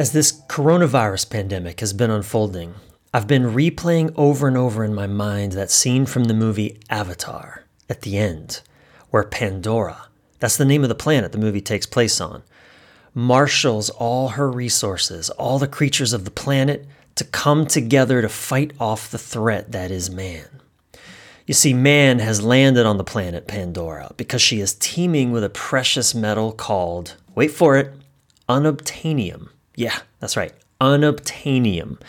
As this coronavirus pandemic has been unfolding, I've been replaying over and over in my mind that scene from the movie Avatar at the end, where Pandora, that's the name of the planet the movie takes place on, marshals all her resources, all the creatures of the planet, to come together to fight off the threat that is man. You see, man has landed on the planet Pandora because she is teeming with a precious metal called, wait for it, unobtainium. Yeah, that's right. Unobtainium.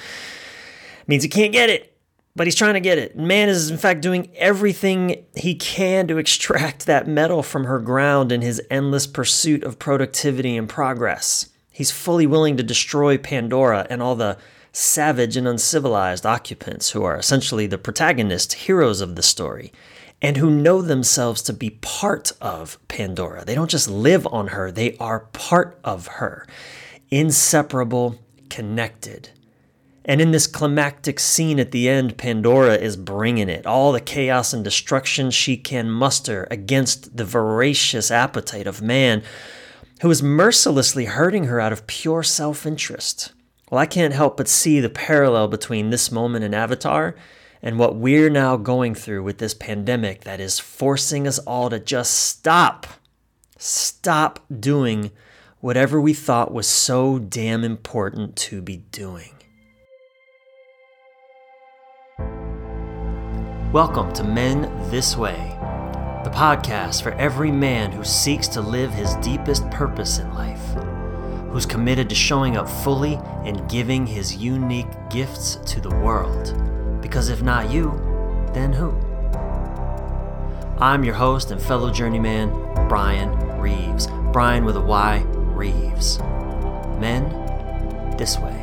Means he can't get it, but he's trying to get it. Man is, in fact, doing everything he can to extract that metal from her ground in his endless pursuit of productivity and progress. He's fully willing to destroy Pandora and all the savage and uncivilized occupants who are essentially the protagonist heroes of the story and who know themselves to be part of Pandora. They don't just live on her, they are part of her inseparable, connected. And in this climactic scene at the end, Pandora is bringing it all the chaos and destruction she can muster against the voracious appetite of man, who is mercilessly hurting her out of pure self interest. Well, I can't help but see the parallel between this moment in Avatar and what we're now going through with this pandemic that is forcing us all to just stop. Stop doing whatever we thought was so damn important to be doing. Welcome to Men This Way, the podcast for every man who seeks to live his deepest purpose in life, who's committed to showing up fully and giving his unique gifts to the world. Because if not you, then who? I'm your host and fellow journeyman, Bryan Reeves. Bryan with a Y, Reeves. Men, this way.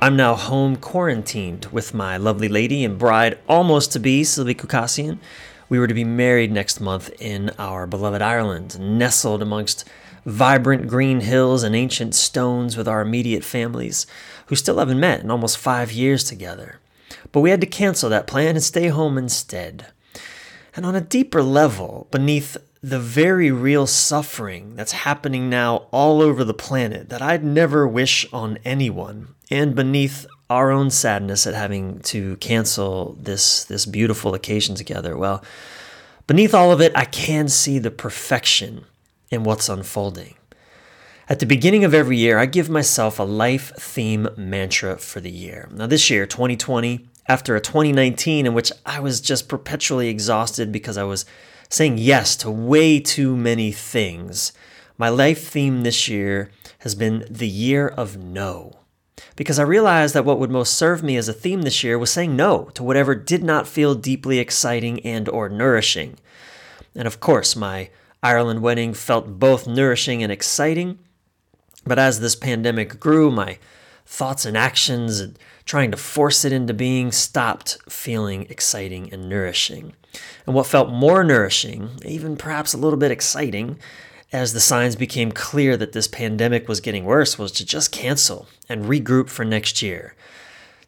I'm now home quarantined with my lovely lady and bride, almost to be, Sylvie Kukassian. We were to be married next month in our beloved Ireland, nestled amongst vibrant green hills and ancient stones with our immediate families, who still haven't met in almost five years together. But we had to cancel that plan and stay home instead. And on a deeper level, beneath the very real suffering that's happening now all over the planet that I'd never wish on anyone, and beneath our own sadness at having to cancel this this beautiful occasion together, well, beneath all of it, I can see the perfection in what's unfolding. At the beginning of every year, I give myself a life theme mantra for the year. Now, this year, 2020, after a 2019 in which I was just perpetually exhausted because I was saying yes to way too many things, my life theme this year has been the year of no. Because I realized that what would most serve me as a theme this year was saying no to whatever did not feel deeply exciting and or nourishing. And of course, my Ireland wedding felt both nourishing and exciting. But as this pandemic grew, my thoughts and actions and trying to force it into being stopped feeling exciting and nourishing. And what felt more nourishing, even perhaps a little bit exciting, as the signs became clear that this pandemic was getting worse, was to just cancel and regroup for next year.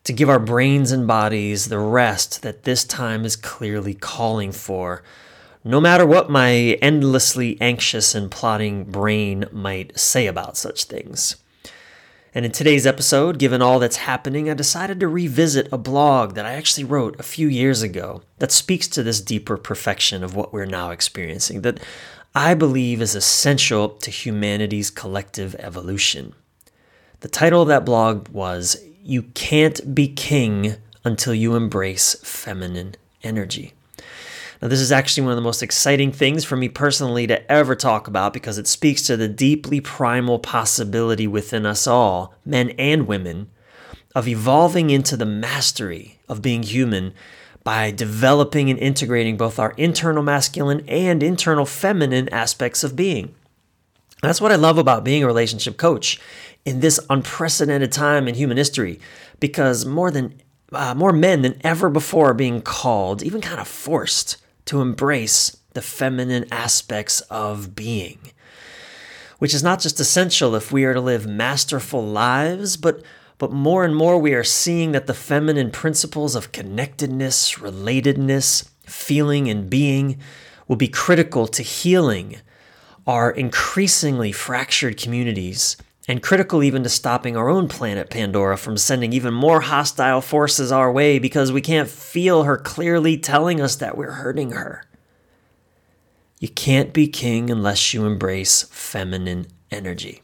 To give our brains and bodies the rest that this time is clearly calling for, no matter what my endlessly anxious and plotting brain might say about such things. And in today's episode, given all that's happening, I decided to revisit a blog that I actually wrote a few years ago that speaks to this deeper perfection of what we're now experiencing, that I believe is essential to humanity's collective evolution. The title of that blog was You Can't Be King Until You Embrace Feminine Energy. Now, this is actually one of the most exciting things for me personally to ever talk about because it speaks to the deeply primal possibility within us all, men and women, of evolving into the mastery of being human by developing and integrating both our internal masculine and internal feminine aspects of being. That's what I love about being a relationship coach in this unprecedented time in human history because more than uh, more men than ever before are being called, even kind of forced to embrace the feminine aspects of being, which is not just essential if we are to live masterful lives, but but more and more we are seeing that the feminine principles of connectedness, relatedness, feeling, and being will be critical to healing our increasingly fractured communities and critical even to stopping our own planet Pandora from sending even more hostile forces our way because we can't feel her clearly telling us that we're hurting her. You can't be king unless you embrace feminine energy.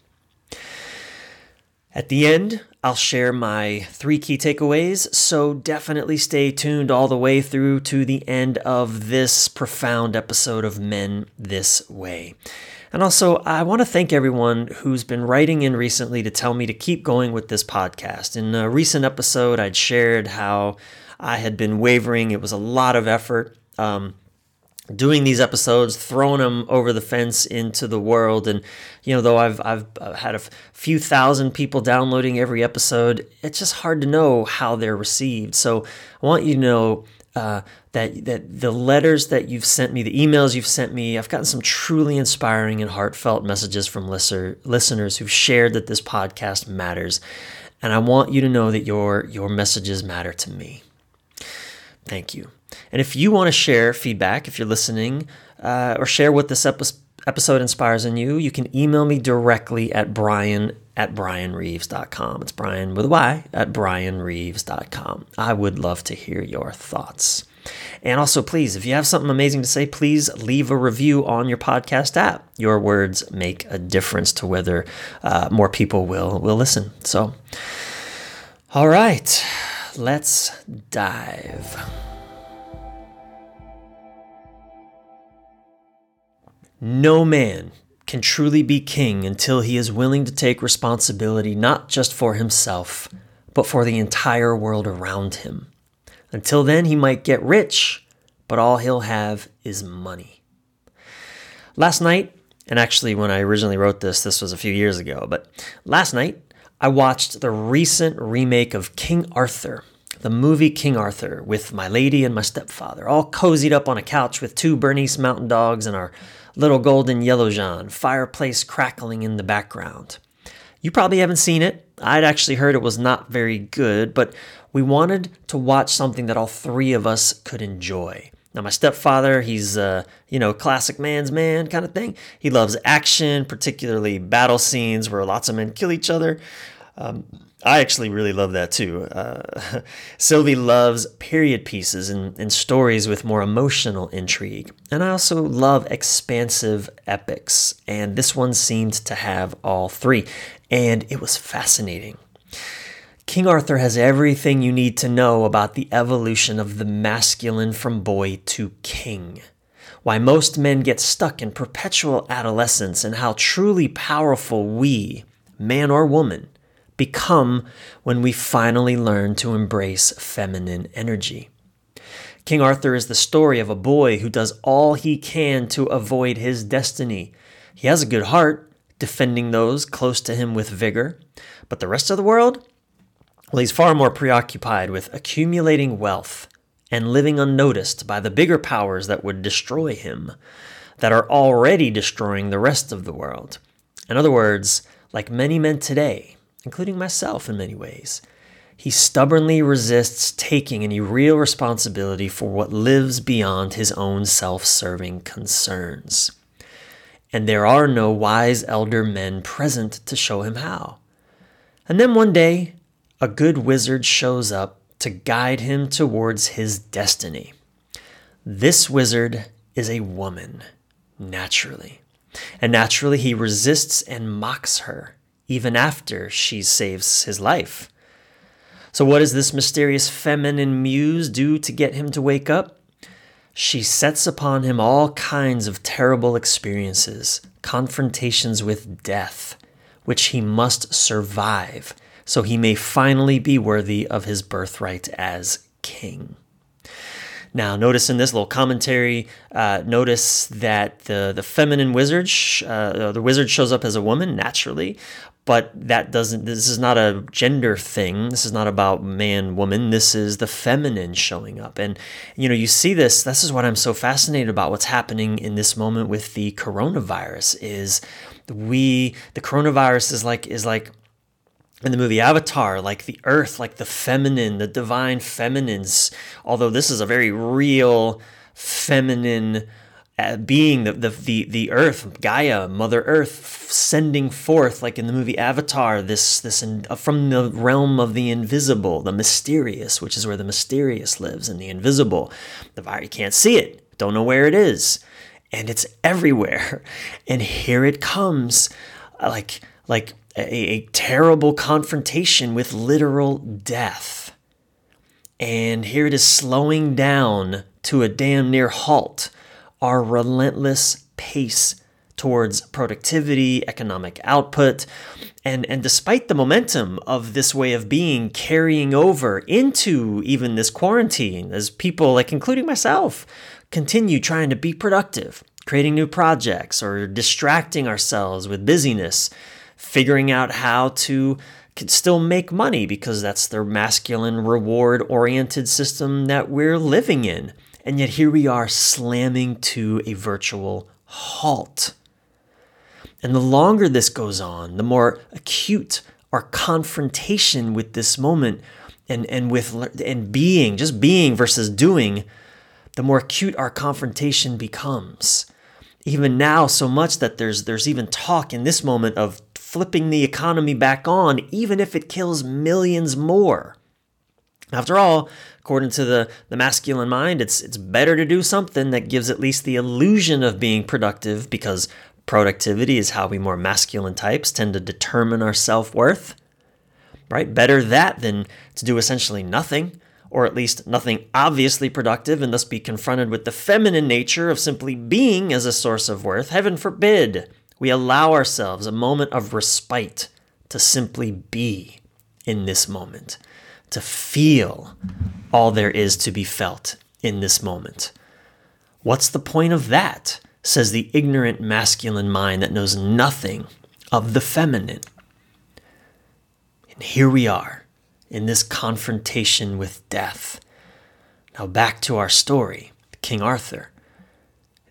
At the end, I'll share my three key takeaways, so definitely stay tuned all the way through to the end of this profound episode of Men This Way. And also, I want to thank everyone who's been writing in recently to tell me to keep going with this podcast. In a recent episode, I'd shared how I had been wavering, it was a lot of effort. Um, doing these episodes, throwing them over the fence into the world. And, you know, though I've, I've had a few thousand people downloading every episode, it's just hard to know how they're received. So I want you to know uh, that, that the letters that you've sent me, the emails you've sent me, I've gotten some truly inspiring and heartfelt messages from listener, listeners who've shared that this podcast matters. And I want you to know that your, your messages matter to me. Thank you. And if you want to share feedback, if you're listening, uh, or share what this epi- episode inspires in you, you can email me directly at bryan at bryanreeves.com. It's Bryan with a Y at bryanreeves.com. I would love to hear your thoughts. And also, please, if you have something amazing to say, please leave a review on your podcast app. Your words make a difference to whether uh, more people will will listen. So, all right, let's dive. No man can truly be king until he is willing to take responsibility not just for himself, but for the entire world around him. Until then, he might get rich, but all he'll have is money. Last night, and actually, when I originally wrote this, this was a few years ago, but last night, I watched the recent remake of King Arthur, the movie King Arthur, with my lady and my stepfather, all cozied up on a couch with two Bernese mountain dogs and our little golden yellow Jean, fireplace crackling in the background. You probably haven't seen it. I'd actually heard it was not very good, but we wanted to watch something that all three of us could enjoy. Now, my stepfather, he's, uh, you know, classic man's man kind of thing. He loves action, particularly battle scenes where lots of men kill each other. Um, I actually really love that too. Uh, Sylvie loves period pieces and, and stories with more emotional intrigue. And I also love expansive epics. And this one seemed to have all three. And it was fascinating. King Arthur has everything you need to know about the evolution of the masculine from boy to king. Why most men get stuck in perpetual adolescence, and how truly powerful we, man or woman, become when we finally learn to embrace feminine energy. King Arthur is the story of a boy who does all he can to avoid his destiny. He has a good heart, defending those close to him with vigor, but the rest of the world? Well, he's far more preoccupied with accumulating wealth and living unnoticed by the bigger powers that would destroy him, that are already destroying the rest of the world. In other words, like many men today, including myself in many ways. He stubbornly resists taking any real responsibility for what lives beyond his own self serving concerns. And there are no wise elder men present to show him how. And then one day, a good wizard shows up to guide him towards his destiny. This wizard is a woman, naturally. And naturally, he resists and mocks her even after she saves his life. So, what does this mysterious feminine muse do to get him to wake up? She sets upon him all kinds of terrible experiences, confrontations with death, which he must survive so he may finally be worthy of his birthright as king. Now, notice in this little commentary, uh, notice that the, the feminine wizard, uh, the wizard shows up as a woman naturally, but that doesn't this is not a gender thing. This is not about man woman. This is the feminine showing up. And you know you see this this is what i'm so fascinated about. What's happening in this moment with the coronavirus is we the coronavirus is like is like in the movie Avatar, like the earth, like the feminine, the divine feminines, although this is a very real feminine uh, being, the, the, the, the earth, Gaia, Mother Earth, sending forth, like in the movie Avatar, this, this in, uh, from the realm of the invisible, the mysterious, which is where the mysterious lives, and the invisible. The you can't see it, don't know where it is, and it's everywhere. And here it comes, uh, like, like a, a terrible confrontation with literal death. And here it is slowing down to a damn near halt our relentless pace towards productivity, economic output. And, and despite the momentum of this way of being carrying over into even this quarantine, as people, like including myself, continue trying to be productive, creating new projects or distracting ourselves with busyness, figuring out how to still make money because that's the masculine reward oriented system that we're living in. And yet here we are slamming to a virtual halt. And the longer this goes on, the more acute our confrontation with this moment and, and with and being, just being versus doing, the more acute our confrontation becomes. Even now, so much that there's there's even talk in this moment of flipping the economy back on, even if it kills millions more. After all, according to the, the masculine mind, it's, it's better to do something that gives at least the illusion of being productive because productivity is how we more masculine types tend to determine our self worth. Right? Better that than to do essentially nothing, or at least nothing obviously productive, and thus be confronted with the feminine nature of simply being as a source of worth. Heaven forbid we allow ourselves a moment of respite to simply be in this moment, to feel all there is to be felt in this moment. What's the point of that? says the ignorant masculine mind that knows nothing of the feminine. And here we are in this confrontation with death. Now, back to our story King Arthur.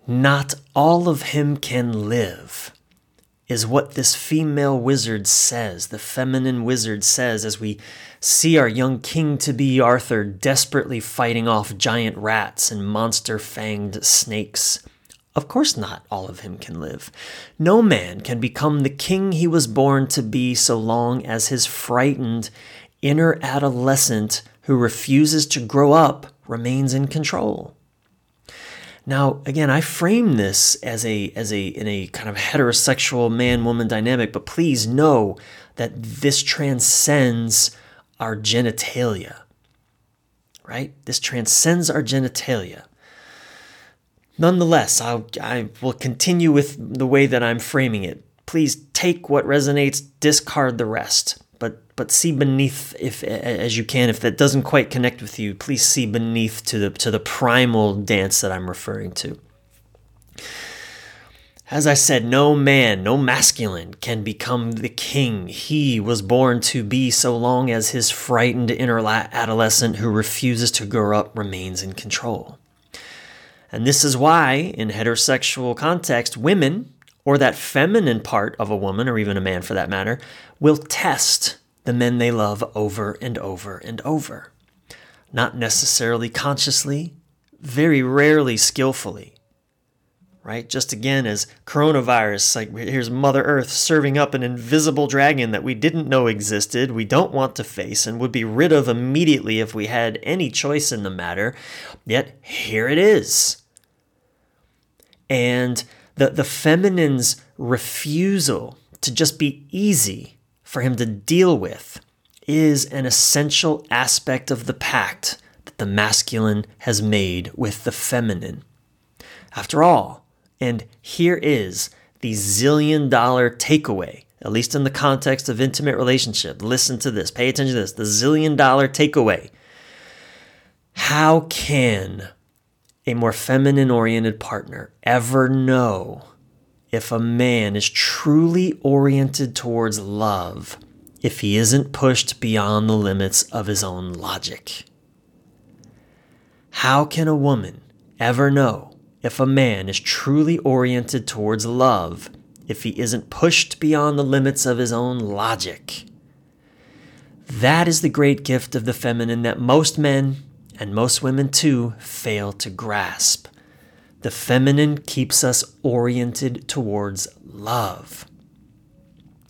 Not all of him can live is what this female wizard says, the feminine wizard says, as we see our young king to be Arthur desperately fighting off giant rats and monster fanged snakes. Of course, not all of him can live. No man can become the king he was born to be so long as his frightened inner adolescent who refuses to grow up remains in control. Now, again, I frame this as a as a in a kind of heterosexual man-woman dynamic, but please know that this transcends our genitalia. Right? This transcends our genitalia. Nonetheless, I'll, I will continue with the way that I'm framing it. Please take what resonates, discard the rest but see beneath if as you can if that doesn't quite connect with you please see beneath to the to the primal dance that i'm referring to as i said no man no masculine can become the king he was born to be so long as his frightened inner adolescent who refuses to grow up remains in control and this is why in heterosexual context women or that feminine part of a woman or even a man for that matter will test the men they love over and over and over. Not necessarily consciously, very rarely skillfully. Right? Just again, as coronavirus, like here's Mother Earth serving up an invisible dragon that we didn't know existed, we don't want to face, and would be rid of immediately if we had any choice in the matter. Yet here it is. And the, the feminine's refusal to just be easy for him to deal with is an essential aspect of the pact that the masculine has made with the feminine. After all, and here is the zillion dollar takeaway, at least in the context of intimate relationship. Listen to this, pay attention to this the zillion dollar takeaway. How can a more feminine oriented partner ever know if a man is truly oriented towards love if he isn't pushed beyond the limits of his own logic? How can a woman ever know if a man is truly oriented towards love if he isn't pushed beyond the limits of his own logic? That is the great gift of the feminine that most men, and most women too, fail to grasp. The feminine keeps us oriented towards love.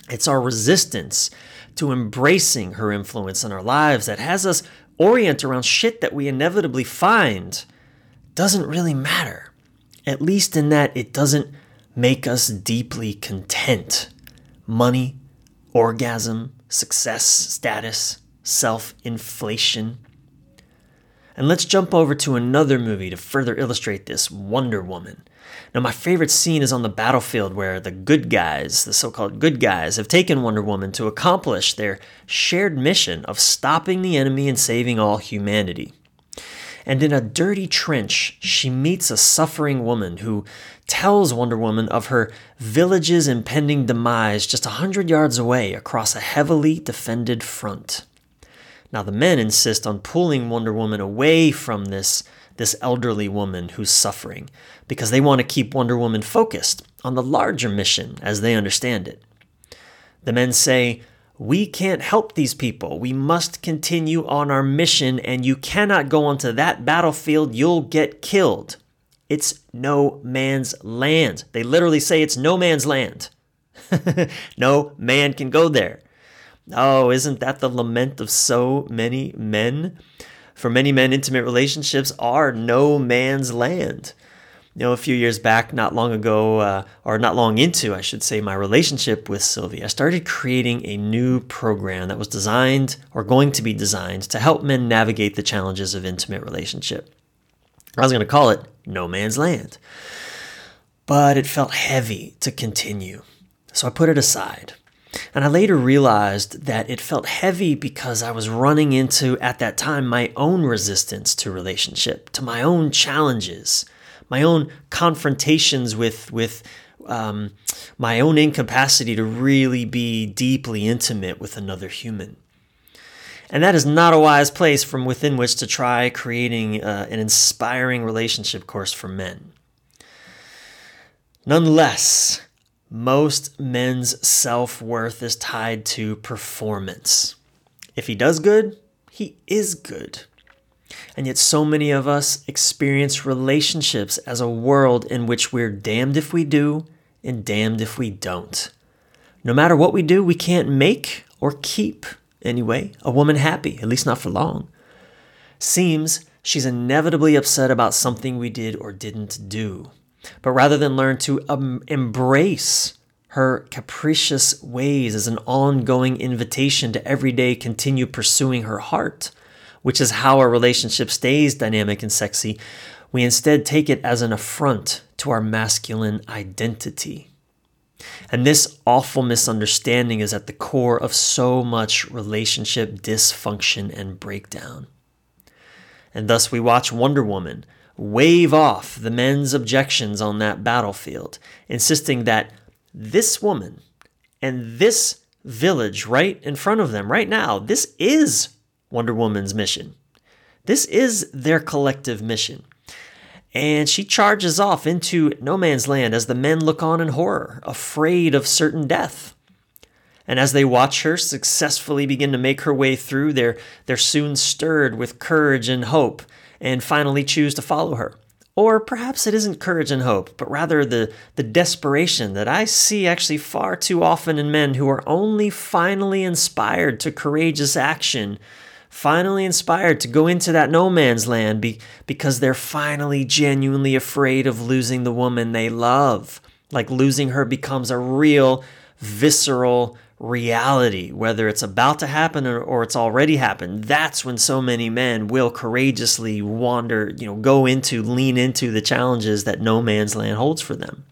It's our resistance to embracing her influence in our lives that has us orient around shit that we inevitably find doesn't really matter. At least in that it doesn't make us deeply content. Money, orgasm, success, status, self inflation. And let's jump over to another movie to further illustrate this Wonder Woman. Now, my favorite scene is on the battlefield where the good guys, the so called good guys, have taken Wonder Woman to accomplish their shared mission of stopping the enemy and saving all humanity. And in a dirty trench, she meets a suffering woman who tells Wonder Woman of her village's impending demise just a hundred yards away across a heavily defended front. Now, the men insist on pulling Wonder Woman away from this, this elderly woman who's suffering because they want to keep Wonder Woman focused on the larger mission as they understand it. The men say, We can't help these people. We must continue on our mission, and you cannot go onto that battlefield. You'll get killed. It's no man's land. They literally say it's no man's land. no man can go there. Oh, isn't that the lament of so many men? For many men, intimate relationships are no man's land. You know, a few years back, not long ago, uh, or not long into, I should say, my relationship with Sylvie, I started creating a new program that was designed or going to be designed to help men navigate the challenges of intimate relationship. I was going to call it No Man's Land, but it felt heavy to continue. So I put it aside. And I later realized that it felt heavy because I was running into, at that time, my own resistance to relationship, to my own challenges, my own confrontations with, with um, my own incapacity to really be deeply intimate with another human. And that is not a wise place from within which to try creating uh, an inspiring relationship course for men. Nonetheless, most men's self worth is tied to performance. If he does good, he is good. And yet, so many of us experience relationships as a world in which we're damned if we do and damned if we don't. No matter what we do, we can't make or keep, anyway, a woman happy, at least not for long. Seems she's inevitably upset about something we did or didn't do. But rather than learn to um, embrace her capricious ways as an ongoing invitation to every day continue pursuing her heart, which is how our relationship stays dynamic and sexy, we instead take it as an affront to our masculine identity. And this awful misunderstanding is at the core of so much relationship dysfunction and breakdown. And thus we watch Wonder Woman wave off the men's objections on that battlefield, insisting that this woman and this village right in front of them right now, this is Wonder Woman's mission. This is their collective mission. And she charges off into no man's land as the men look on in horror, afraid of certain death. And as they watch her successfully begin to make her way through, they're, they're soon stirred with courage and hope and finally choose to follow her. Or perhaps it isn't courage and hope, but rather the, the desperation that I see actually far too often in men who are only finally inspired to courageous action, finally inspired to go into that no man's land be, because they're finally genuinely afraid of losing the woman they love. Like losing her becomes a real, visceral, reality, whether it's about to happen or, or, it's already happened, that's when so many men will courageously wander, you know, go into, lean into the challenges that no man's land holds for them.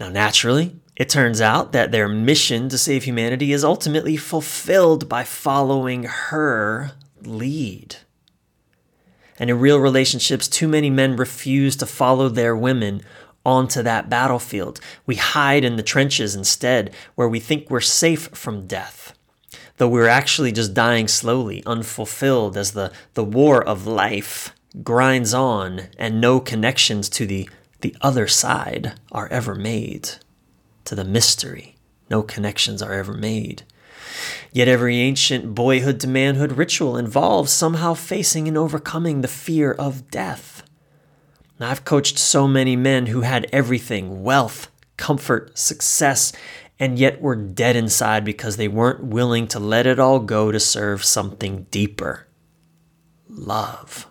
Now, naturally, it turns out that their mission to save humanity is ultimately fulfilled by following her lead. And in real relationships, too many men refuse to follow their women onto that battlefield. We hide in the trenches instead, where we think we're safe from death. Though we're actually just dying slowly, unfulfilled, as the, the war of life grinds on and no connections to the, the other side are ever made. To the mystery, no connections are ever made. Yet every ancient boyhood to manhood ritual involves somehow facing and overcoming the fear of death. Now, I've coached so many men who had everything wealth, comfort, success, and yet were dead inside because they weren't willing to let it all go to serve something deeper love.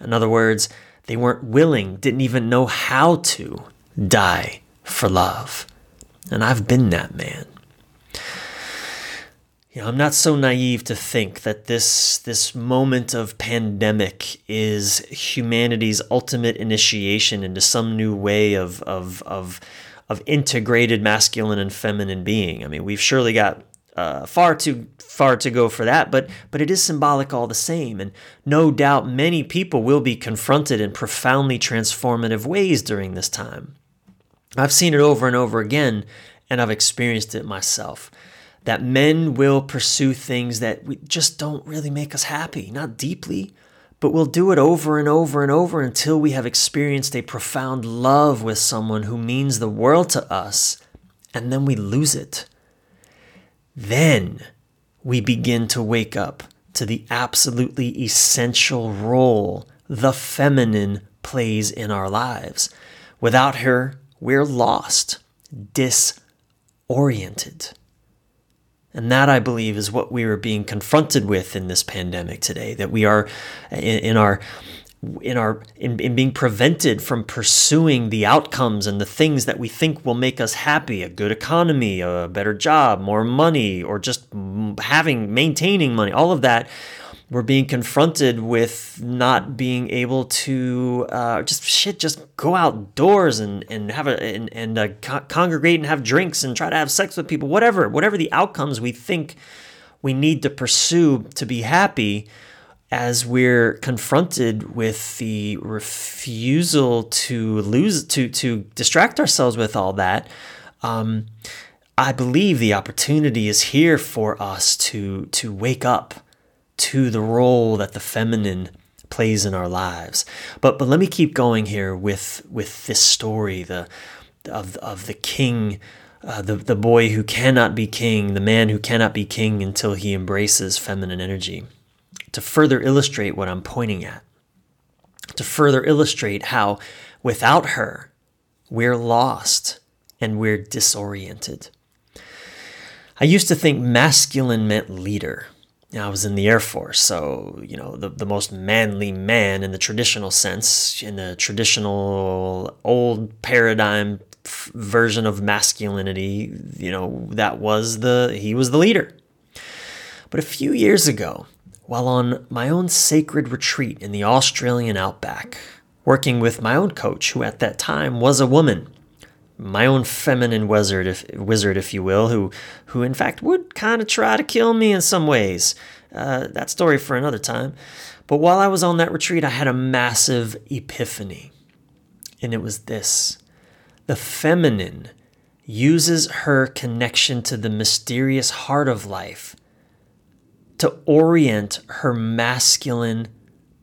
In other words, they weren't willing, didn't even know how to die for love. And I've been that man. You know, I'm not so naive to think that this this moment of pandemic is humanity's ultimate initiation into some new way of of of of integrated masculine and feminine being. I mean, we've surely got uh, far too far to go for that, but but it is symbolic all the same, and no doubt many people will be confronted in profoundly transformative ways during this time. I've seen it over and over again, and I've experienced it myself that men will pursue things that we just don't really make us happy, not deeply, but we'll do it over and over and over until we have experienced a profound love with someone who means the world to us, and then we lose it. Then we begin to wake up to the absolutely essential role the feminine plays in our lives. Without her, we're lost, disoriented. And that, I believe, is what we are being confronted with in this pandemic today. That we are in, in our in our in, in being prevented from pursuing the outcomes and the things that we think will make us happy a good economy a better job more money or just having maintaining money all of that we're being confronted with not being able to uh, just shit, just go outdoors and, and have a and, and uh, co- congregate and have drinks and try to have sex with people, whatever, whatever the outcomes we think we need to pursue to be happy, as we're confronted with the refusal to lose to to distract ourselves with all that. Um, I believe the opportunity is here for us to to wake up to the role that the feminine plays in our lives. But but let me keep going here with with this story the of of the king uh, the the boy who cannot be king, the man who cannot be king until he embraces feminine energy. To further illustrate what I'm pointing at. To further illustrate how without her we're lost and we're disoriented. I used to think masculine meant leader. I was in the Air Force, so you know the the most manly man in the traditional sense, in the traditional old paradigm version of masculinity. You know that was the he was the leader. But a few years ago, while on my own sacred retreat in the Australian outback, working with my own coach, who at that time was a woman, my own feminine wizard, if, wizard, if you will, who, who in fact would kind of try to kill me in some ways. Uh, that story for another time. But while I was on that retreat, I had a massive epiphany. And it was this the feminine uses her connection to the mysterious heart of life to orient her masculine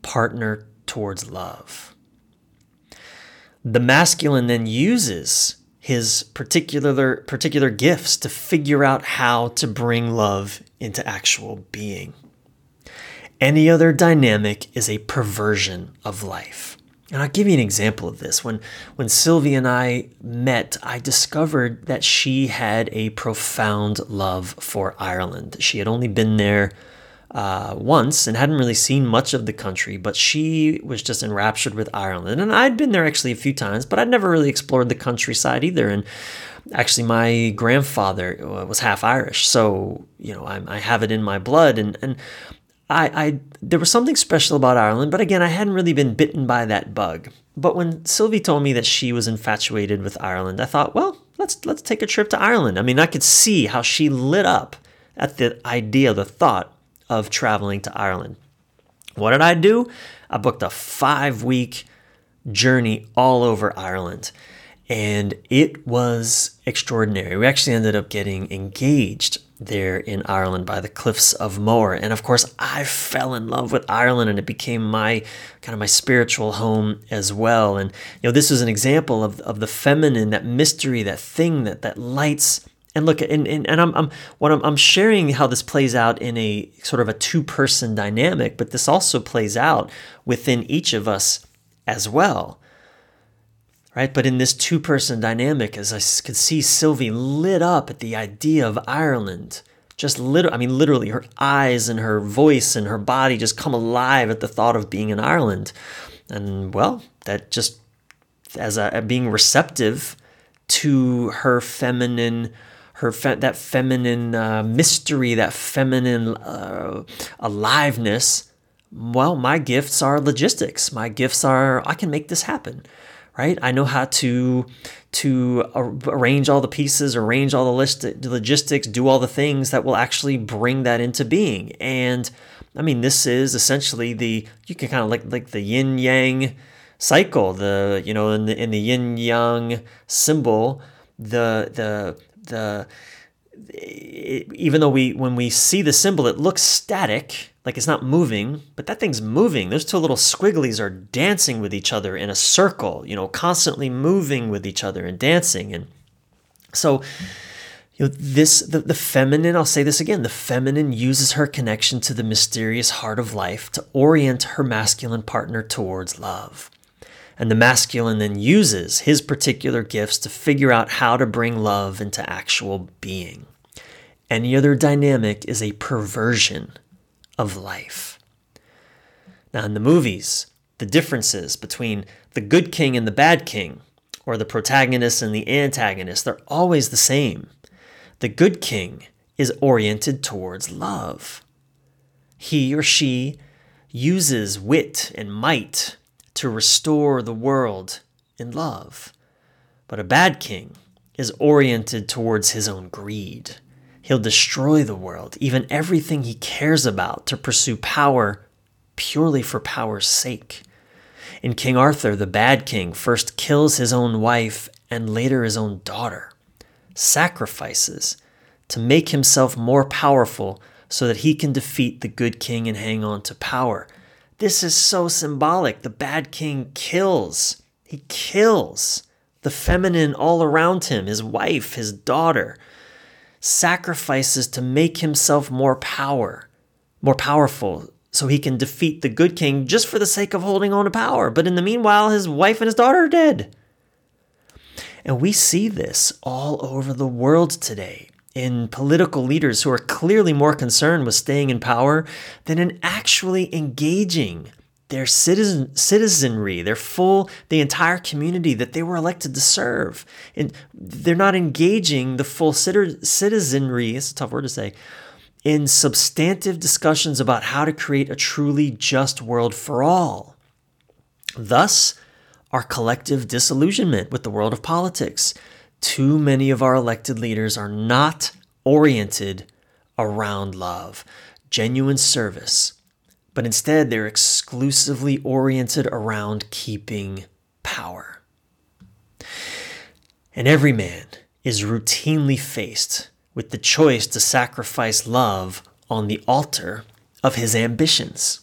partner towards love. The masculine then uses his particular particular gifts to figure out how to bring love into actual being. Any other dynamic is a perversion of life. And I'll give you an example of this. When when Sylvie and I met, I discovered that she had a profound love for Ireland. She had only been there uh, once and hadn't really seen much of the country, but she was just enraptured with Ireland. And I'd been there actually a few times, but I'd never really explored the countryside either. And actually, my grandfather uh, was half Irish, so you know I, I have it in my blood. And and I, I there was something special about Ireland, but again, I hadn't really been bitten by that bug. But when Sylvie told me that she was infatuated with Ireland, I thought, well, let's let's take a trip to Ireland. I mean, I could see how she lit up at the idea, the thought of traveling to Ireland. What did I do? I booked a five week journey all over Ireland. And it was extraordinary. We actually ended up getting engaged there in Ireland by the cliffs of Moher. And of course, I fell in love with Ireland and it became my kind of my spiritual home as well. And you know, this is an example of, of the feminine, that mystery, that thing that that lights And look, and, and, and I'm, I'm what I'm, I'm sharing how this plays out in a sort of a two person dynamic, but this also plays out within each of us as well right? But in this two person dynamic, as I could see Sylvie lit up at the idea of Ireland, just literally, I mean, literally, her eyes and her voice and her body just come alive at the thought of being in Ireland. And well, that just as a, being receptive to her feminine her fe- that feminine uh, mystery that feminine uh, aliveness well my gifts are logistics my gifts are i can make this happen right? I know how to to arrange all the pieces, arrange all the list, logistics, do all the things that will actually bring that into being. And I mean, this is essentially the you can kind of like like the yin yang cycle. The you know in the in the yin yang symbol, the the the it, even though we when we see the symbol, it looks static like it's not moving, but that thing's moving. Those two little squigglies are dancing with each other in a circle, you know, constantly moving with each other and dancing. And so, you know, this, the, the feminine, I'll say this again, the feminine uses her connection to the mysterious heart of life to orient her masculine partner towards love. And the masculine then uses his particular gifts to figure out how to bring love into actual being. Any other dynamic is a perversion of life. Now, in the movies, the differences between the good king and the bad king, or the protagonist and the antagonist, they're always the same. The good king is oriented towards love. He or she uses wit and might to restore the world in love. But a bad king is oriented towards his own greed He'll destroy the world, even everything he cares about, to pursue power purely for power's sake. In King Arthur, the bad king first kills his own wife and later his own daughter, sacrifices to make himself more powerful so that he can defeat the good king and hang on to power. This is so symbolic. The bad king kills. He kills the feminine all around him, his wife, his daughter sacrifices to make himself more power, more powerful, so he can defeat the good king just for the sake of holding on to power. But in the meanwhile, his wife and his daughter are dead. And we see this all over the world today in political leaders who are clearly more concerned with staying in power than in actually engaging their citizen citizenry, their full, the entire community that they were elected to serve. And they're not engaging the full citizenry, it's a tough word to say, in substantive discussions about how to create a truly just world for all. Thus, our collective disillusionment with the world of politics. Too many of our elected leaders are not oriented around love, genuine service, but instead they're exclusively oriented around keeping power. And every man is routinely faced with the choice to sacrifice love on the altar of his ambitions.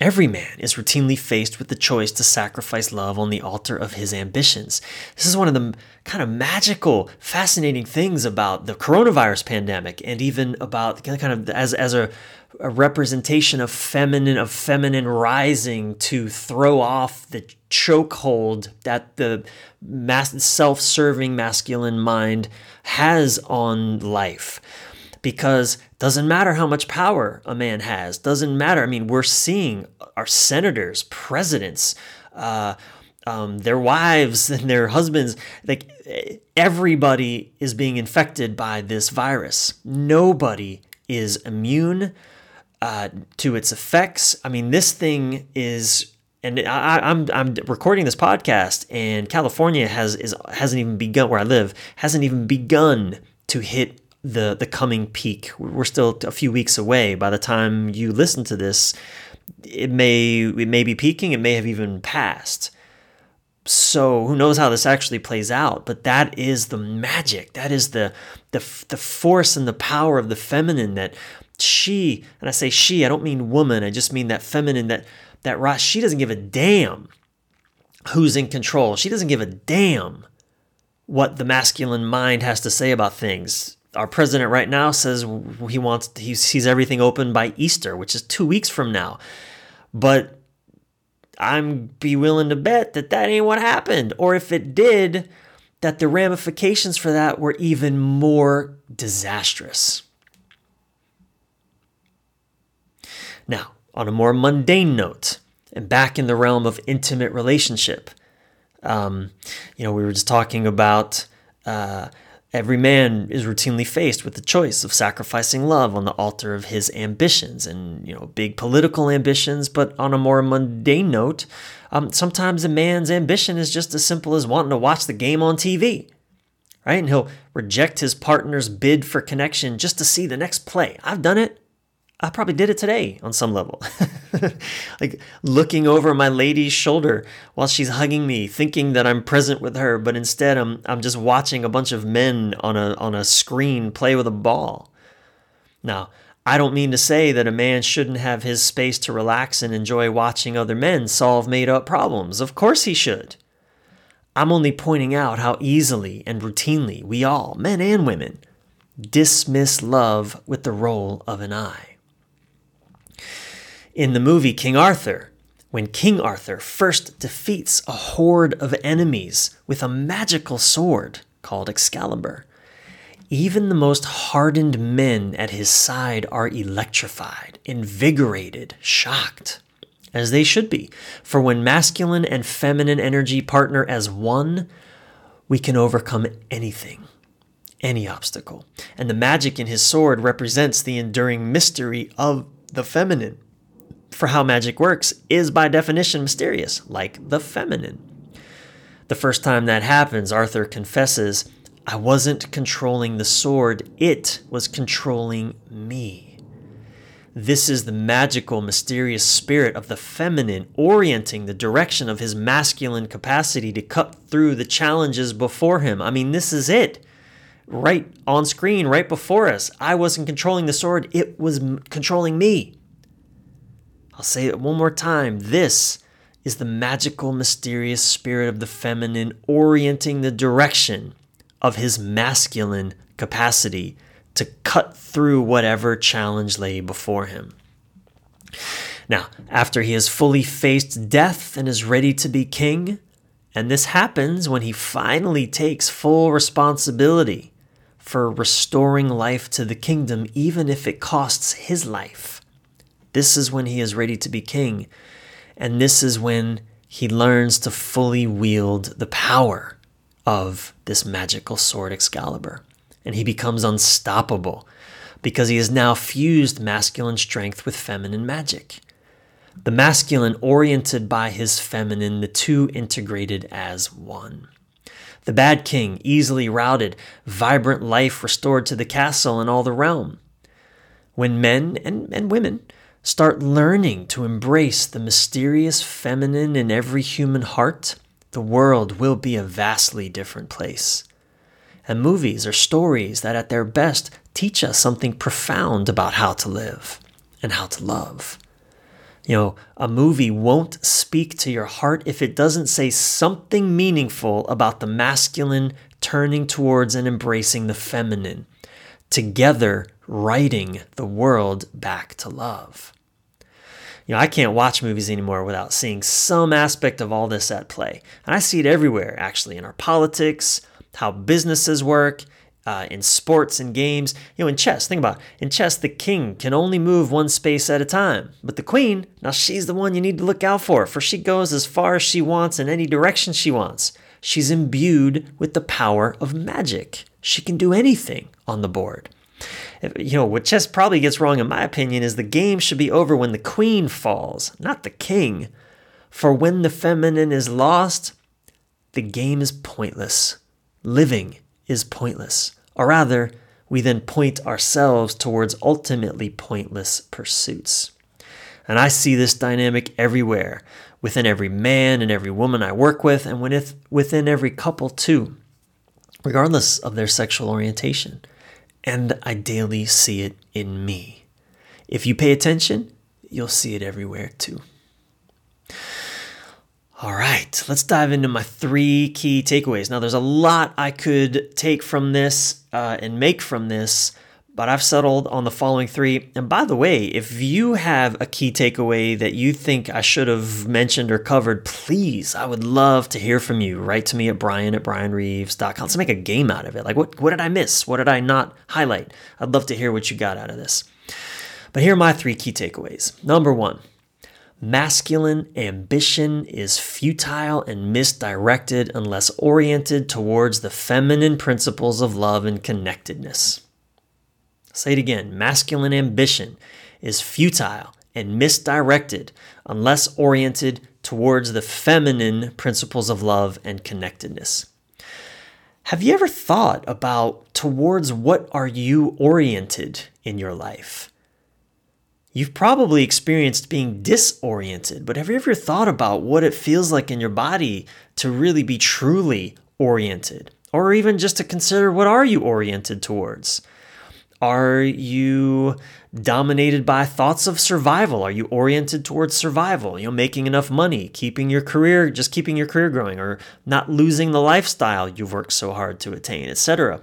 Every man is routinely faced with the choice to sacrifice love on the altar of his ambitions. This is one of the kind of magical, fascinating things about the coronavirus pandemic and even about kind of as, as a, a representation of feminine of feminine rising to throw off the chokehold that the mass, self-serving masculine mind has on life. Because doesn't matter how much power a man has doesn't matter i mean we're seeing our senators presidents uh, um, their wives and their husbands like everybody is being infected by this virus nobody is immune uh, to its effects i mean this thing is and I, I'm, I'm recording this podcast, and California has is hasn't even begun where I live hasn't even begun to hit the the coming peak. We're still a few weeks away. By the time you listen to this, it may it may be peaking. It may have even passed. So who knows how this actually plays out? But that is the magic. That is the the the force and the power of the feminine that she and I say she. I don't mean woman. I just mean that feminine that that she doesn't give a damn who's in control. She doesn't give a damn what the masculine mind has to say about things. Our president right now says he wants he sees everything open by Easter, which is 2 weeks from now. But I'm be willing to bet that that ain't what happened. Or if it did, that the ramifications for that were even more disastrous. Now, on a more mundane note, and back in the realm of intimate relationship, um, you know, we were just talking about uh, every man is routinely faced with the choice of sacrificing love on the altar of his ambitions and, you know, big political ambitions. But on a more mundane note, um, sometimes a man's ambition is just as simple as wanting to watch the game on TV, right? And he'll reject his partner's bid for connection just to see the next play. I've done it. I probably did it today on some level. like looking over my lady's shoulder while she's hugging me, thinking that I'm present with her, but instead I'm I'm just watching a bunch of men on a on a screen play with a ball. Now, I don't mean to say that a man shouldn't have his space to relax and enjoy watching other men solve made up problems. Of course he should. I'm only pointing out how easily and routinely we all, men and women, dismiss love with the roll of an eye in the movie King Arthur, when King Arthur first defeats a horde of enemies with a magical sword called Excalibur. Even the most hardened men at his side are electrified, invigorated, shocked, as they should be. For when masculine and feminine energy partner as one, we can overcome anything, any obstacle. And the magic in his sword represents the enduring mystery of the feminine for how magic works is by definition mysterious, like the feminine. The first time that happens, Arthur confesses, I wasn't controlling the sword, it was controlling me. This is the magical, mysterious spirit of the feminine orienting the direction of his masculine capacity to cut through the challenges before him. I mean, this is it. Right on screen, right before us. I wasn't controlling the sword, it was controlling me. I'll say it one more time. This is the magical, mysterious spirit of the feminine orienting the direction of his masculine capacity to cut through whatever challenge lay before him. Now, after he has fully faced death and is ready to be king, and this happens when he finally takes full responsibility for restoring life to the kingdom, even if it costs his life. This is when he is ready to be king. And this is when he learns to fully wield the power of this magical sword Excalibur. And he becomes unstoppable because he has now fused masculine strength with feminine magic. The masculine oriented by his feminine, the two integrated as one. The bad king easily routed, vibrant life restored to the castle and all the realm. When men and, and women Start learning to embrace the mysterious feminine in every human heart. The world will be a vastly different place. And movies are stories that, at their best, teach us something profound about how to live and how to love. You know, a movie won't speak to your heart if it doesn't say something meaningful about the masculine turning towards and embracing the feminine, together writing the world back to love. You know, I can't watch movies anymore without seeing some aspect of all this at play. And I see it everywhere, actually, in our politics, how businesses work, uh, in sports and games. You know, in chess, think about it. In chess, the king can only move one space at a time. But the queen, now she's the one you need to look out for, for she goes as far as she wants in any direction she wants. She's imbued with the power of magic. She can do anything on the board you know, what chess probably gets wrong, in my opinion, is the game should be over when the queen falls, not the king. For when the feminine is lost, the game is pointless. Living is pointless. Or rather, we then point ourselves towards ultimately pointless pursuits. And I see this dynamic everywhere, within every man and every woman I work with, and within every couple too, regardless of their sexual orientation and I daily see it in me. If you pay attention, you'll see it everywhere too. All right, let's dive into my three key takeaways. Now, there's a lot I could take from this uh, and make from this, but I've settled on the following three. And by the way, if you have a key takeaway that you think I should have mentioned or covered, please, I would love to hear from you. Write to me at bryan at bryanreeves.com. Let's make a game out of it. Like, what, what did I miss? What did I not highlight? I'd love to hear what you got out of this. But here are my three key takeaways. Number one, Masculine ambition is futile and misdirected unless oriented towards the feminine principles of love and connectedness. Say it again masculine ambition is futile and misdirected unless oriented towards the feminine principles of love and connectedness. Have you ever thought about towards what are you oriented in your life? You've probably experienced being disoriented, but have you ever thought about what it feels like in your body to really be truly oriented? Or even just to consider what are you oriented towards? Are you dominated by thoughts of survival? Are you oriented towards survival? You know, making enough money, keeping your career, just keeping your career growing, or not losing the lifestyle you've worked so hard to attain, etc.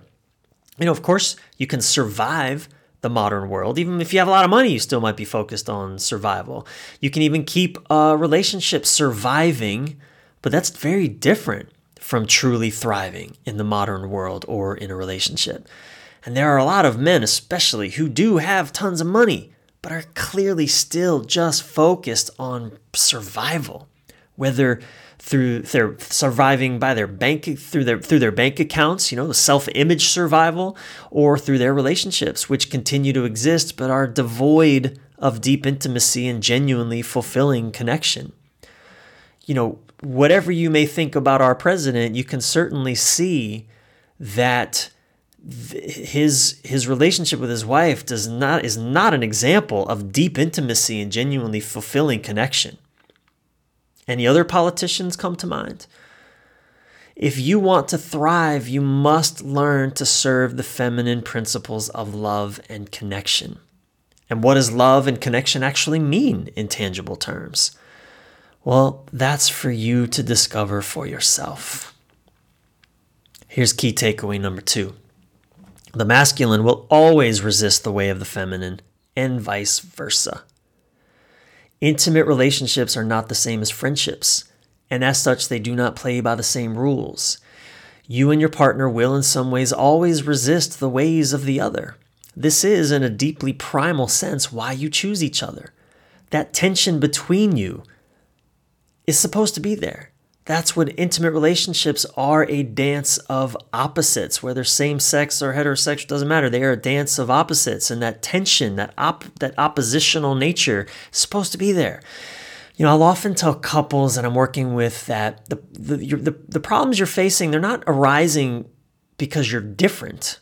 You know, of course, you can survive the modern world. Even if you have a lot of money, you still might be focused on survival. You can even keep a relationship surviving, but that's very different from truly thriving in the modern world or in a relationship. And there are a lot of men, especially, who do have tons of money, but are clearly still just focused on survival. Whether through their surviving by their bank through their through their bank accounts, you know, the self-image survival, or through their relationships, which continue to exist but are devoid of deep intimacy and genuinely fulfilling connection. You know, whatever you may think about our president, you can certainly see that his his relationship with his wife does not is not an example of deep intimacy and genuinely fulfilling connection. Any other politicians come to mind? If you want to thrive, you must learn to serve the feminine principles of love and connection. And what does love and connection actually mean in tangible terms? Well, that's for you to discover for yourself. Here's key takeaway number two the masculine will always resist the way of the feminine, and vice versa. Intimate relationships are not the same as friendships, and as such, they do not play by the same rules. You and your partner will, in some ways, always resist the ways of the other. This is, in a deeply primal sense, why you choose each other. That tension between you is supposed to be there. That's what intimate relationships are a dance of opposites, whether same sex or heterosexual, doesn't matter. They are a dance of opposites. And that tension, that, op- that oppositional nature is supposed to be there. You know, I'll often tell couples that I'm working with that the, the, the, the problems you're facing, they're not arising because you're different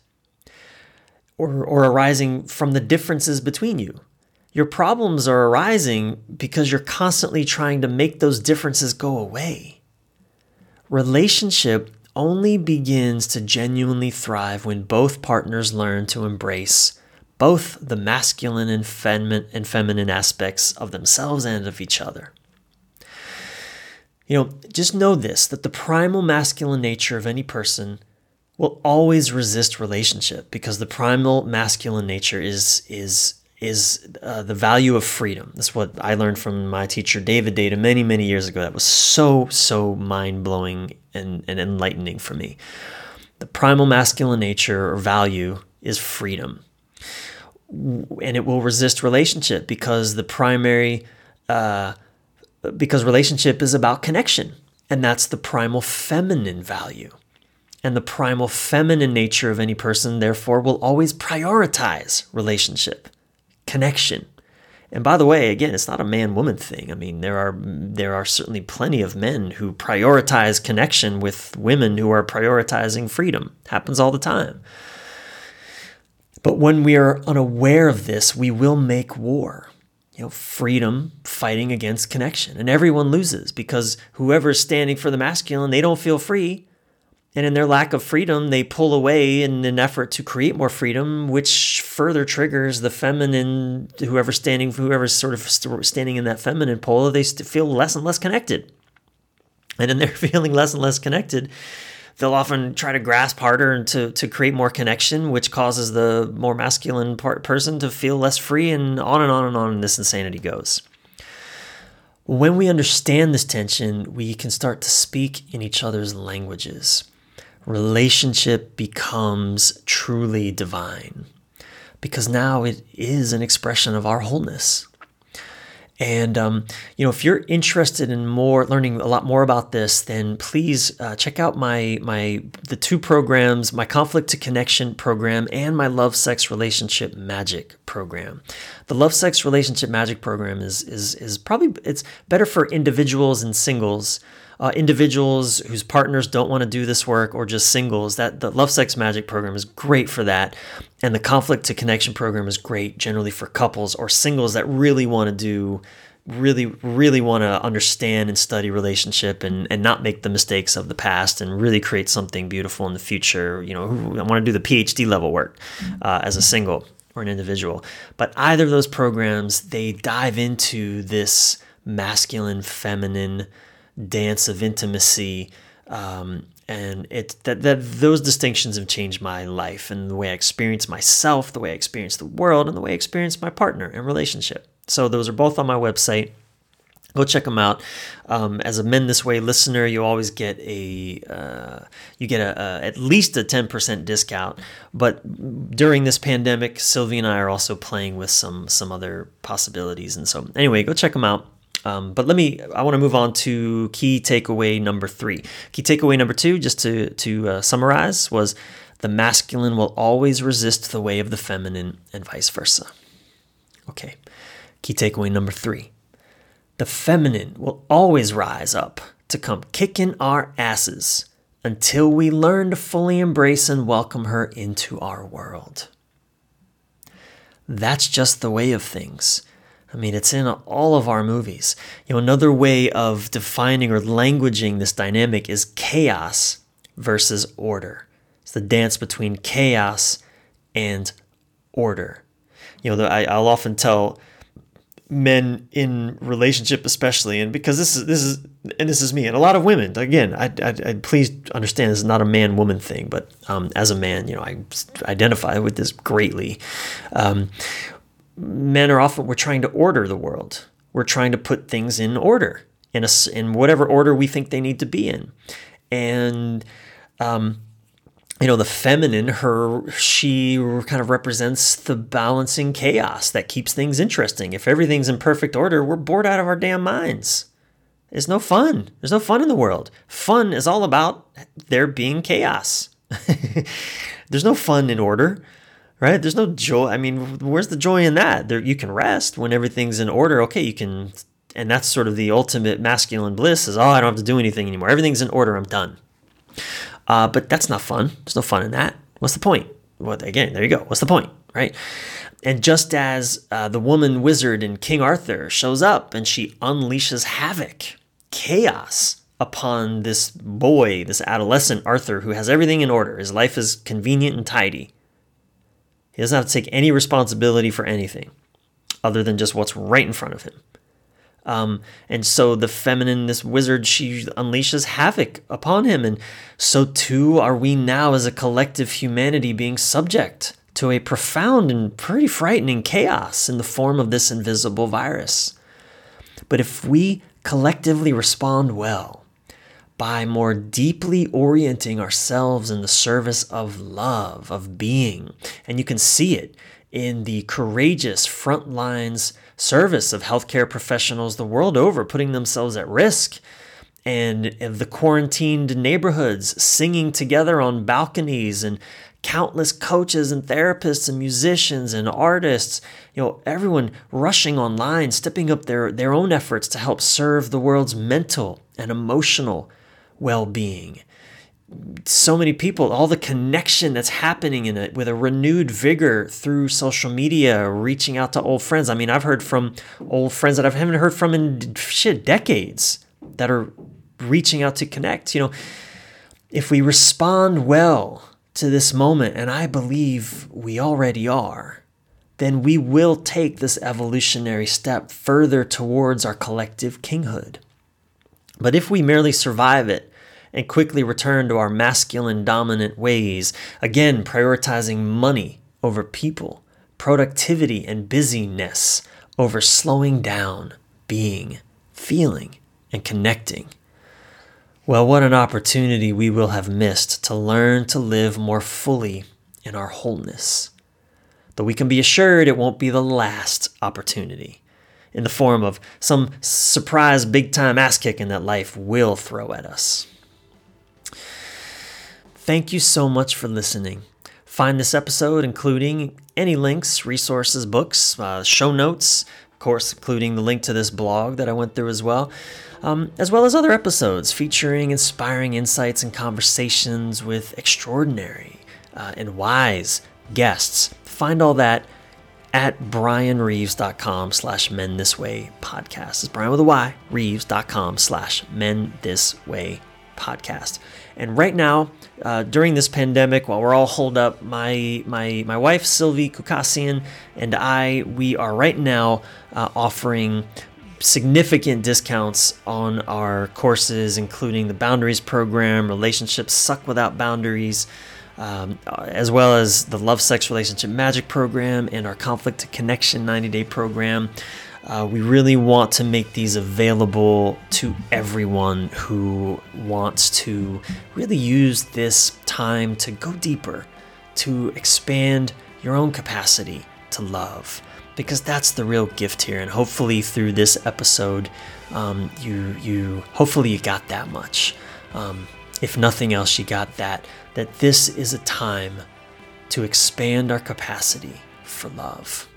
or, or arising from the differences between you. Your problems are arising because you're constantly trying to make those differences go away Relationship only begins to genuinely thrive when both partners learn to embrace both the masculine and, fem- and feminine aspects of themselves and of each other. You know, just know this that the primal masculine nature of any person will always resist relationship because the primal masculine nature is is is uh, the value of freedom. That's what I learned from my teacher, David Deida, many, many years ago. That was so, so mind blowing and, and enlightening for me. The primal masculine nature or value is freedom. And it will resist relationship because the primary, uh, because relationship is about connection. And that's the primal feminine value. And the primal feminine nature of any person, therefore, will always prioritize relationship connection. And by the way, again, it's not a man woman thing. I mean, there are there are certainly plenty of men who prioritize connection with women who are prioritizing freedom. Happens all the time. But when we are unaware of this, we will make war. You know, freedom fighting against connection. And everyone loses because whoever's standing for the masculine, they don't feel free. And in their lack of freedom, they pull away in an effort to create more freedom, which further triggers the feminine, whoever standing, whoever's sort of standing in that feminine pole, they feel less and less connected. And in they're feeling less and less connected. They'll often try to grasp harder and to, to create more connection, which causes the more masculine part, person to feel less free, and on and on and on. And this insanity goes. When we understand this tension, we can start to speak in each other's languages. Relationship becomes truly divine because now it is an expression of our wholeness. And um, you know, if you're interested in more learning a lot more about this, then please uh, check out my my the two programs, my conflict to connection program and my love sex relationship magic program. The love sex relationship magic program is is is probably it's better for individuals and singles uh, individuals whose partners don't want to do this work or just singles that the love sex magic program is great for that. And the conflict to connection program is great generally for couples or singles that really want to do really really want to understand and study relationship and and not make the mistakes of the past and really create something beautiful in the future you know i want to do the phd level work uh, as a single or an individual. But either of those programs they dive into this masculine feminine dance of intimacy. Um, and it that, that those distinctions have changed my life and the way I experience myself, the way I experience the world, and the way I experience my partner and relationship. So those are both on my website. Go check them out. Um, as a Men This Way listener, you always get a uh, you get a, a, at least a ten percent discount. But during this pandemic, Sylvie and I are also playing with some some other possibilities. And so anyway, go check them out. Um, but let me, I want to move on to key takeaway number three. Key takeaway number two, just to, to uh, summarize, was the masculine will always resist the way of the feminine and vice versa. Okay. Key takeaway number three the feminine will always rise up to come kicking our asses until we learn to fully embrace and welcome her into our world. That's just the way of things. I mean, it's in all of our movies. You know, another way of defining or languaging this dynamic is chaos versus order. It's the dance between chaos and order. You know, I, I'll often tell men in relationship especially and because this is this is and this is me and a lot of women again i, I, I please understand this is not a man woman thing but um, as a man you know i identify with this greatly um, men are often we're trying to order the world. We're trying to put things in order in a in whatever order we think they need to be in, and um, you know the feminine her she kind of represents the balancing chaos that keeps things interesting. If everything's in perfect order, we're bored out of our damn minds. It's no fun. There's no fun in the world. Fun is all about there being chaos. There's no fun in order right? There's no joy. I mean, where's the joy in that? There, you can rest when everything's in order. Okay, you can, and that's sort of the ultimate masculine bliss is, oh, I don't have to do anything anymore. Everything's in order. I'm done. Uh, but that's not fun. There's no fun in that. What's the point? Well, again, there you go. What's the point, right? And just as uh, the woman wizard in King Arthur shows up and she unleashes havoc, chaos upon this boy, this adolescent Arthur, who has everything in order. His life is convenient and tidy. He doesn't have to take any responsibility for anything other than just what's right in front of him. Um, and so the feminine, this wizard, she unleashes havoc upon him. And so too are we now as a collective humanity being subject to a profound and pretty frightening chaos in the form of this invisible virus. But if we collectively respond well, by more deeply orienting ourselves in the service of love, of being. And you can see it in the courageous front lines service of healthcare professionals the world over, putting themselves at risk. And the quarantined neighborhoods singing together on balconies and countless coaches and therapists and musicians and artists, you know, everyone rushing online, stepping up their, their own efforts to help serve the world's mental and emotional well being. So many people, all the connection that's happening in it with a renewed vigor through social media, reaching out to old friends. I mean, I've heard from old friends that I haven't heard from in shit decades that are reaching out to connect. You know, if we respond well to this moment, and I believe we already are, then we will take this evolutionary step further towards our collective kinghood. But if we merely survive it and quickly return to our masculine dominant ways, again prioritizing money over people, productivity and busyness over slowing down, being, feeling, and connecting, well, what an opportunity we will have missed to learn to live more fully in our wholeness. Though we can be assured it won't be the last opportunity in the form of some surprise big time ass kicking that life will throw at us. Thank you so much for listening. Find this episode, including any links, resources, books, uh, show notes, of course, including the link to this blog that I went through as well um, as well as other episodes featuring inspiring insights and conversations with extraordinary uh, and wise guests. Find all that at bryanreeves.com slash men this way podcast. It's Bryan with a Y, reeves.com slash men this way podcast. And right now, uh, during this pandemic, while we're all holed up, my my my wife Sylvie Kukassian and I, we are right now uh, offering significant discounts on our courses, including the Boundaries program, Relationships Suck Without Boundaries, um, as well as the Love, Sex, Relationship Magic program and our Conflict to Connection 90 day program. Uh, we really want to make these available to everyone who wants to really use this time to go deeper, to expand your own capacity to love because that's the real gift here. And hopefully, through this episode, um, you you hopefully you got that much. Um, if nothing else, you got that that this is a time to expand our capacity for love.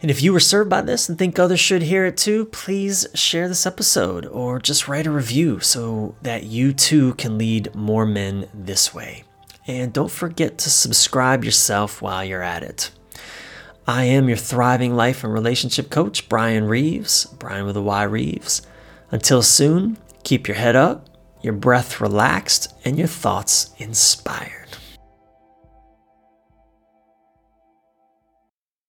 And if you were served by this and think others should hear it too, please share this episode or just write a review so that you too can lead more men this way. And don't forget to subscribe yourself while you're at it. I am your thriving life and relationship coach, Bryan Reeves, Bryan with a Y Reeves. Until soon, keep your head up, your breath relaxed, and your thoughts inspired.